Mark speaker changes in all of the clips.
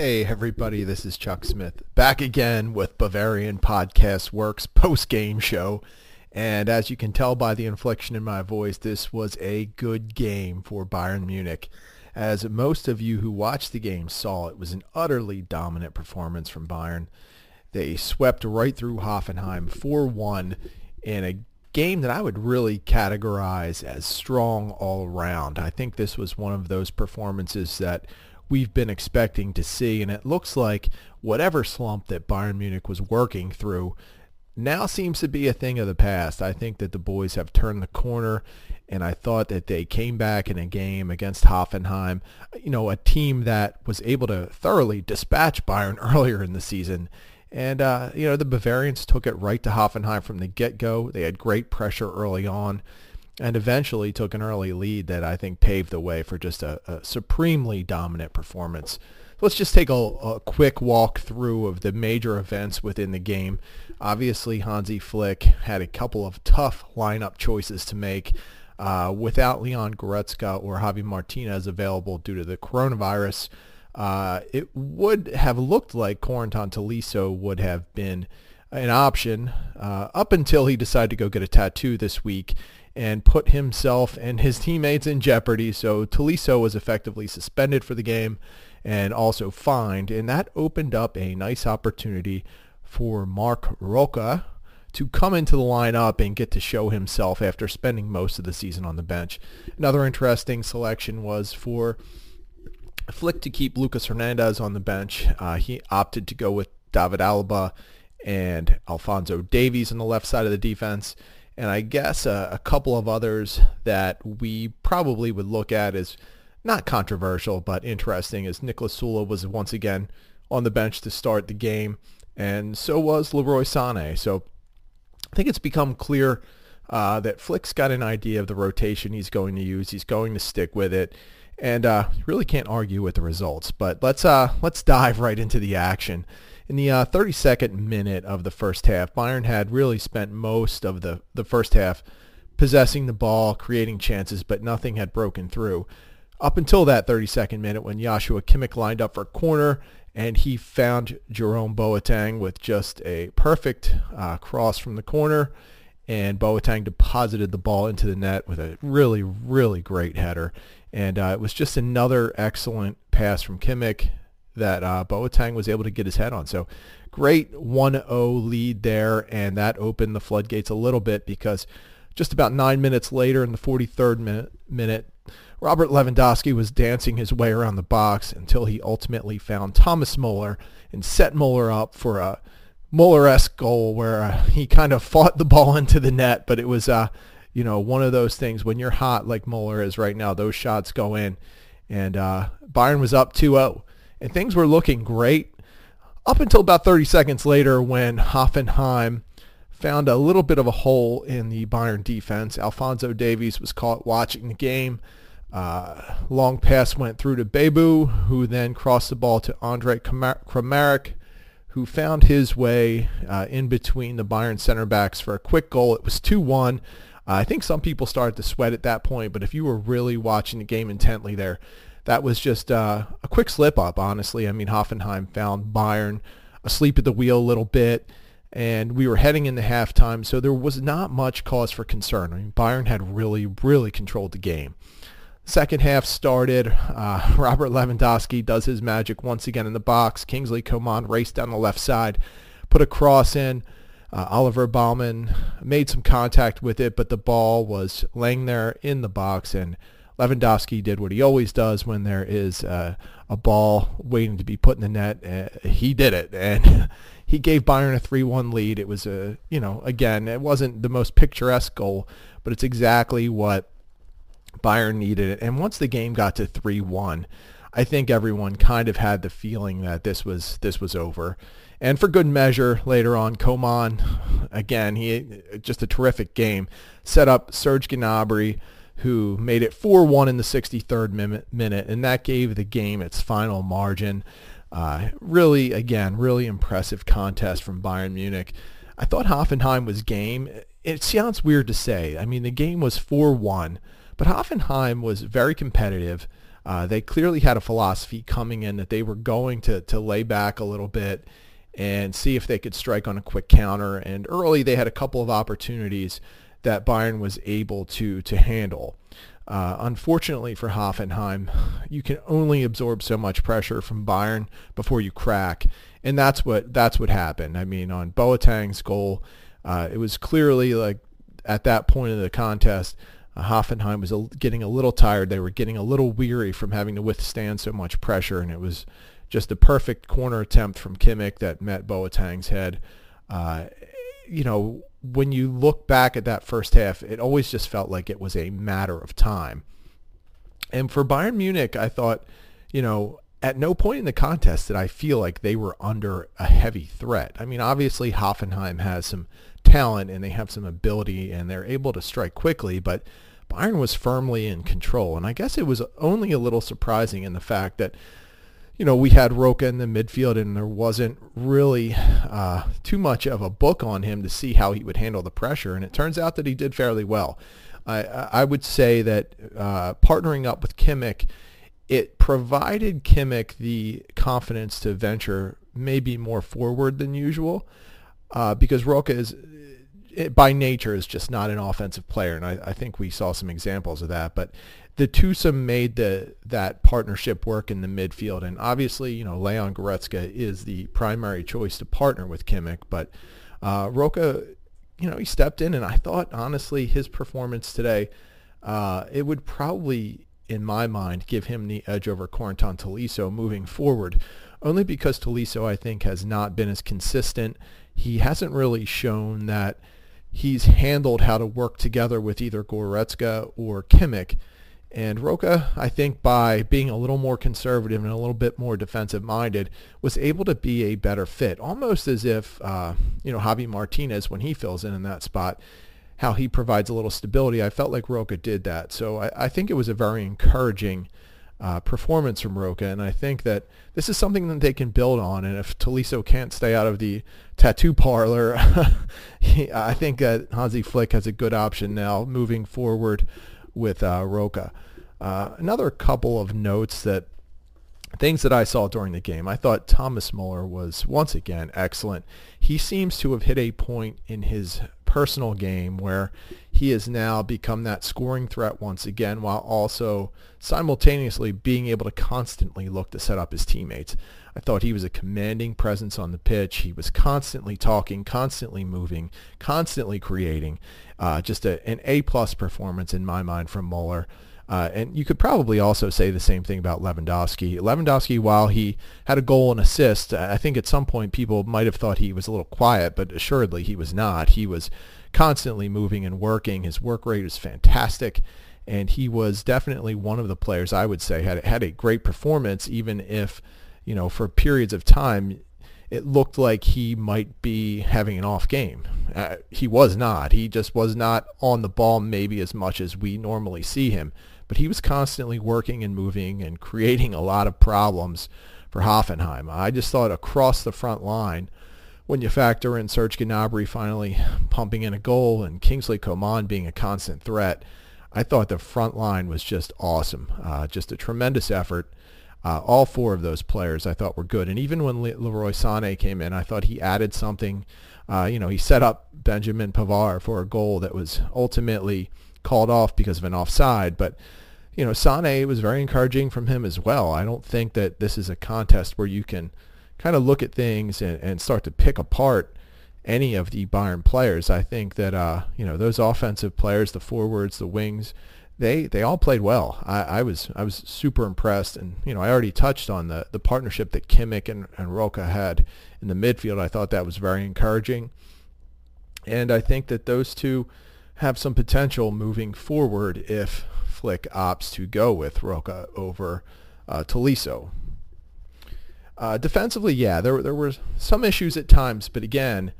Speaker 1: Hey everybody, this is Chuck Smith back again with Bavarian Podcast Works post-game show. And as you can tell by the inflection in my voice, this was a good game for Bayern Munich. As most of you who watched the game saw, it was an utterly dominant performance from Bayern. They swept right through Hoffenheim 4-1 in a game that I would really categorize as strong all around. I think this was one of those performances that we've been expecting to see. And it looks like whatever slump that Bayern Munich was working through now seems to be a thing of the past. I think that the boys have turned the corner, and I thought that they came back in a game against Hoffenheim, you know, a team that was able to thoroughly dispatch Bayern earlier in the season. And, uh, you know, the Bavarians took it right to Hoffenheim from the get-go. They had great pressure early on and eventually took an early lead that I think paved the way for just a, a supremely dominant performance. Let's just take a, a, quick walk through of the major events within the game. Obviously, Hansi Flick had a couple of tough lineup choices to make. Uh, without Leon Goretzka or Javi Martinez available due to the coronavirus, uh, it would have looked like Corentin Tolisso would have been an option uh, up until he decided to go get a tattoo this week and put himself and his teammates in jeopardy. So Tolisso was effectively suspended for the game and also fined. And that opened up a nice opportunity for Marc Roca to come into the lineup and get to show himself after spending most of the season on the bench. Another interesting selection was for Flick to keep Lucas Hernandez on the bench. Uh, he opted to go with David Alaba and Alphonso Davies on the left side of the defense and I guess a, a, couple of others that we probably would look at as not controversial but interesting is Niklas Süle was once again on the bench to start the game, and so was Leroy Sané. So I think it's become clear uh, that Flick's got an idea of the rotation he's going to use. He's going to stick with it, and uh, really can't argue with the results. But let's uh, let's dive right into the action. In the uh, 32nd minute of the first half, Bayern had really spent most of the, the first half possessing the ball, creating chances, but nothing had broken through. Up until that 32nd minute when Joshua Kimmich lined up for a corner and he found Jerome Boateng with just a perfect uh, cross from the corner and Boateng deposited the ball into the net with a really, really great header. And uh, it was just another excellent pass from Kimmich that uh, Boateng was able to get his head on. So great 1-0 lead there, and that opened the floodgates a little bit because just about nine minutes later in the 43rd minute, minute Robert Lewandowski was dancing his way around the box until he ultimately found Thomas Muller and set Muller up for a Muller-esque goal where uh, he kind of fought the ball into the net, but it was, uh, you know, one of those things when you're hot like Muller is right now, those shots go in. And uh, Bayern was up 2-0 and things were looking great up until about 30 seconds later when Hoffenheim found a little bit of a hole in the Bayern defense. Alphonso Davies was caught watching the game. Uh, long pass went through to Bebou, who then crossed the ball to Andre Kramaric, who found his way uh, in between the Bayern center backs for a quick goal. It was 2-1. Uh, I think some people started to sweat at that point, but if you were really watching the game intently there, that was just uh, a quick slip up, honestly. I mean, Hoffenheim found Bayern asleep at the wheel a little bit, and we were heading into halftime, so there was not much cause for concern. I mean, Bayern had really, really controlled the game. Second half started. Uh, Robert Lewandowski does his magic once again in the box. Kingsley Coman raced down the left side, put a cross in. Uh, Oliver Baumann made some contact with it, but the ball was laying there in the box, and Lewandowski did what he always does when there is uh, a ball waiting to be put in the net. Uh, he did it, and he gave Bayern a 3-1 lead. It was a, you know, again, it wasn't the most picturesque goal, but it's exactly what Bayern needed. And once the game got to 3-1, I think everyone kind of had the feeling that this was this was over. And for good measure, later on, Coman, again, he just a terrific game, set up Serge Gnabry who made it 4-1 in the 63rd minute, and that gave the game its final margin. Uh, really, again, really impressive contest from Bayern Munich. I thought Hoffenheim was game. It sounds weird to say. I mean, the game was 4-1, but Hoffenheim was very competitive. Uh, they clearly had a philosophy coming in that they were going to, to lay back a little bit and see if they could strike on a quick counter. And early they had a couple of opportunities that Bayern was able to, to handle. Uh, unfortunately for Hoffenheim, you can only absorb so much pressure from Bayern before you crack, and that's what that's what happened. I mean, on Boateng's goal, uh, it was clearly like at that point of the contest, uh, Hoffenheim was getting a little tired. They were getting a little weary from having to withstand so much pressure, and it was just a perfect corner attempt from Kimmich that met Boateng's head. Uh, you know, when you look back at that first half, it always just felt like it was a matter of time. And for Bayern Munich, I thought, you know, at no point in the contest did I feel like they were under a heavy threat. I mean, obviously Hoffenheim has some talent and they have some ability and they're able to strike quickly, but Bayern was firmly in control. And I guess it was only a little surprising in the fact that you know, we had Roca in the midfield, and there wasn't really uh, too much of a book on him to see how he would handle the pressure. And it turns out that he did fairly well. I, I would say that uh, partnering up with Kimmich, it provided Kimmich the confidence to venture maybe more forward than usual, uh, because Roca is it, by nature is just not an offensive player, and I, I, think we saw some examples of that. But the twosome made the that partnership work in the midfield, and obviously, you know, Leon Goretzka is the primary choice to partner with Kimmich, but uh, Roca, you know, he stepped in, and I thought honestly his performance today, uh, it would probably, in my mind, give him the edge over Corentin Tolisso moving forward, only because Tolisso I think has not been as consistent. He hasn't really shown that he's handled how to work together with either Goretzka or Kimmich and Roca, I think by being a little more conservative and a little bit more defensive minded, was able to be a better fit, almost as if, uh, you know, Javi Martinez, when he fills in in that spot, how he provides a little stability. I felt like Roca did that. So I, I think it was a very encouraging uh, performance from Roca. And I think that this is something that they can build on. And if Tolisso can't stay out of the tattoo parlor, I think that Hansi Flick has a good option now moving forward with uh, Roca. Uh, another couple of notes that things that I saw during the game. I thought Thomas Muller was once again excellent. He seems to have hit a point in his personal game where he has now become that scoring threat once again while also simultaneously being able to constantly look to set up his teammates. I thought he was a commanding presence on the pitch. He was constantly talking, constantly moving, constantly creating. Uh, just a, an A-plus performance in my mind from Muller. Uh, and you could probably also say the same thing about Lewandowski. Lewandowski, while he had a goal and assist, I think at some point people might have thought he was a little quiet, but assuredly he was not. He was constantly moving and working. His work rate is fantastic, and he was definitely one of the players I would say had had a great performance, even if you know for periods of time it looked like he might be having an off game. Uh, he was not. He just was not on the ball maybe as much as we normally see him but he was constantly working and moving and creating a lot of problems for Hoffenheim. I just thought across the front line, when you factor in Serge Gnabry finally pumping in a goal and Kingsley Coman being a constant threat, I thought the front line was just awesome. Uh, just a tremendous effort. Uh, all four of those players I thought were good. And even when Le- Leroy Sané came in, I thought he added something. Uh, you know, he set up Benjamin Pavard for a goal that was ultimately called off because of an offside. But you know, Sane was very encouraging from him as well. I don't think that this is a contest where you can kind of look at things and, and start to pick apart any of the Bayern players. I think that uh, you know those offensive players, the forwards, the wings, they they all played well. I, I was I was super impressed, and you know I already touched on the the partnership that Kimmich and, and Roca had in the midfield. I thought that was very encouraging, and I think that those two have some potential moving forward if Flick opts to go with Roca over uh, Tolisso. Uh, defensively, yeah, there, there were some issues at times, but again,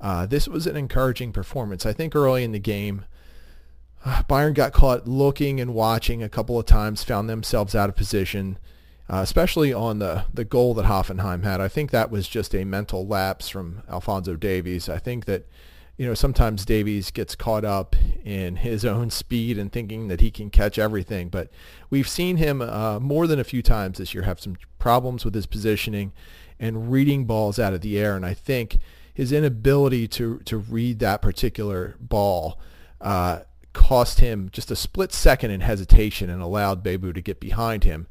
Speaker 1: uh, this was an encouraging performance. I think early in the game, Bayern got caught looking and watching a couple of times, found themselves out of position, uh, especially on the, the goal that Hoffenheim had. I think that was just a mental lapse from Alphonso Davies. I think that you know, sometimes Davies gets caught up in his own speed and thinking that he can catch everything. But we've seen him uh, more than a few times this year have some problems with his positioning and reading balls out of the air. And I think his inability to, to read that particular ball uh, cost him just a split second in hesitation and allowed Bebou to get behind him.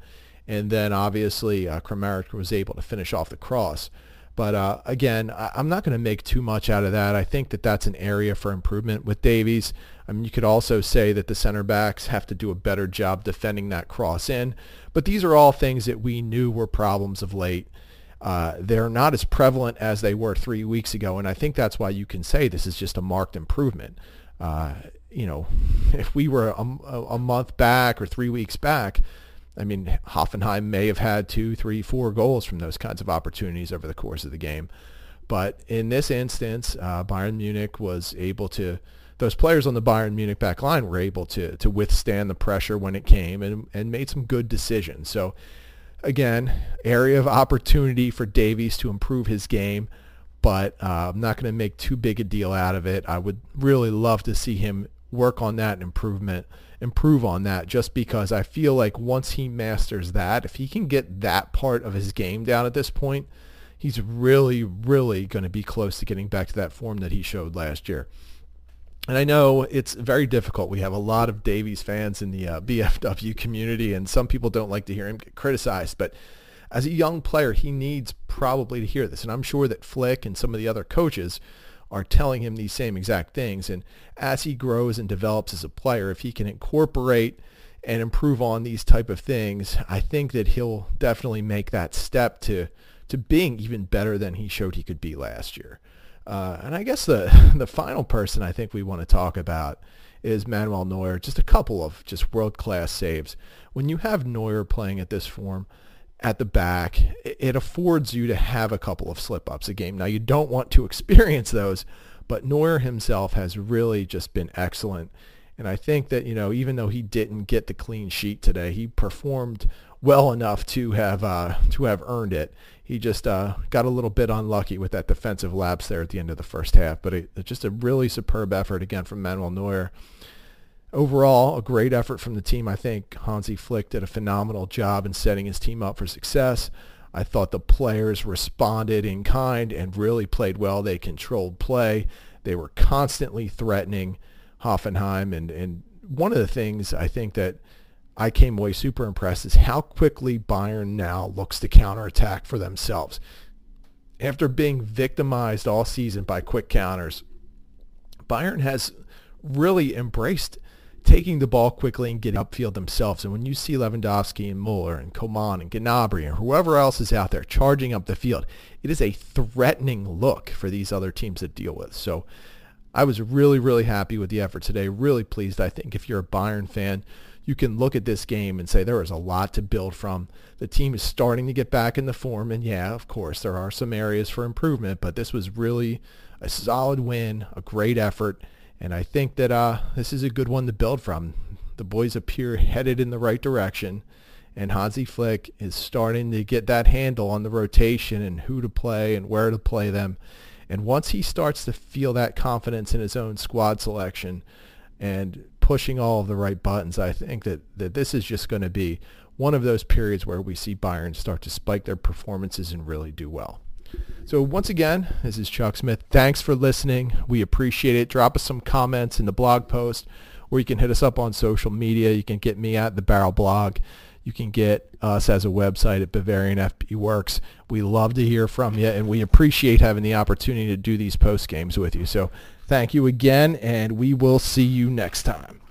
Speaker 1: And then obviously uh, Kramaric was able to finish off the cross. But uh, again, I, am not going to make too much out of that. I think that that's an area for improvement with Davies. I mean, you could also say that the center backs have to do a better job defending that cross in. But these are all things that we knew were problems of late. Uh, they're not as prevalent as they were three weeks ago, and I think that's why you can say this is just a marked improvement. Uh, you know, if we were a, a month back or three weeks back, I mean, Hoffenheim may have had two, three, four goals from those kinds of opportunities over the course of the game. But in this instance, uh, Bayern Munich was able to, those players on the Bayern Munich back line were able to, to withstand the pressure when it came and, and made some good decisions. So again, area of opportunity for Davies to improve his game, but uh, I'm not going to make too big a deal out of it. I would really love to see him work on that improvement improve on that just because I feel like once he masters that, if he can get that part of his game down at this point, he's really, really going to be close to getting back to that form that he showed last year. And I know it's very difficult. We have a lot of Davies fans in the uh, BFW community, and some people don't like to hear him get criticized. But as a young player, he needs probably to hear this. And I'm sure that Flick and some of the other coaches are telling him these same exact things. And as he grows and develops as a player, if he can incorporate and improve on these type of things, I think that he'll definitely make that step to to being even better than he showed he could be last year. Uh, and I guess the the final person I think we want to talk about is Manuel Neuer. Just a couple of just world class saves. When you have Neuer playing at this form, at the back, it affords you to have a couple of slip-ups a game. Now, you don't want to experience those, but Neuer himself has really just been excellent. And I think that, you know, even though he didn't get the clean sheet today, he performed well enough to have uh, to have earned it. He just uh, got a little bit unlucky with that defensive lapse there at the end of the first half, but it, just a really superb effort again from Manuel Neuer overall, a great effort from the team. I think Hansi Flick did a phenomenal job in setting his team up for success. I thought the players responded in kind and really played well. They controlled play. They were constantly threatening Hoffenheim. And, and one of the things I think that I came away super impressed is how quickly Bayern now looks to counterattack for themselves. After being victimized all season by quick counters, Bayern has really embraced taking the ball quickly and getting upfield themselves. And when you see Lewandowski and Muller and Coman and Gnabry and whoever else is out there charging up the field, it is a threatening look for these other teams to deal with. So I was really, really happy with the effort today. Really pleased. I think if you're a Bayern fan, you can look at this game and say there is a lot to build from. The team is starting to get back in the form, and yeah, of course, there are some areas for improvement, but this was really a solid win, a great effort, and I think that uh, this is a good one to build from. The boys appear headed in the right direction, and Hansi Flick is starting to get that handle on the rotation and who to play and where to play them. And once he starts to feel that confidence in his own squad selection and pushing all of the right buttons, I think that, that this is just going to be one of those periods where we see Bayern start to spike their performances and really do well. So once again, this is Chuck Smith. Thanks for listening. We appreciate it. Drop us some comments in the blog post or you can hit us up on social media. You can get me at the Barrel Blog. You can get us as a website at Bavarian FB Works. We love to hear from you, and we appreciate having the opportunity to do these post games with you. So thank you again, and we will see you next time.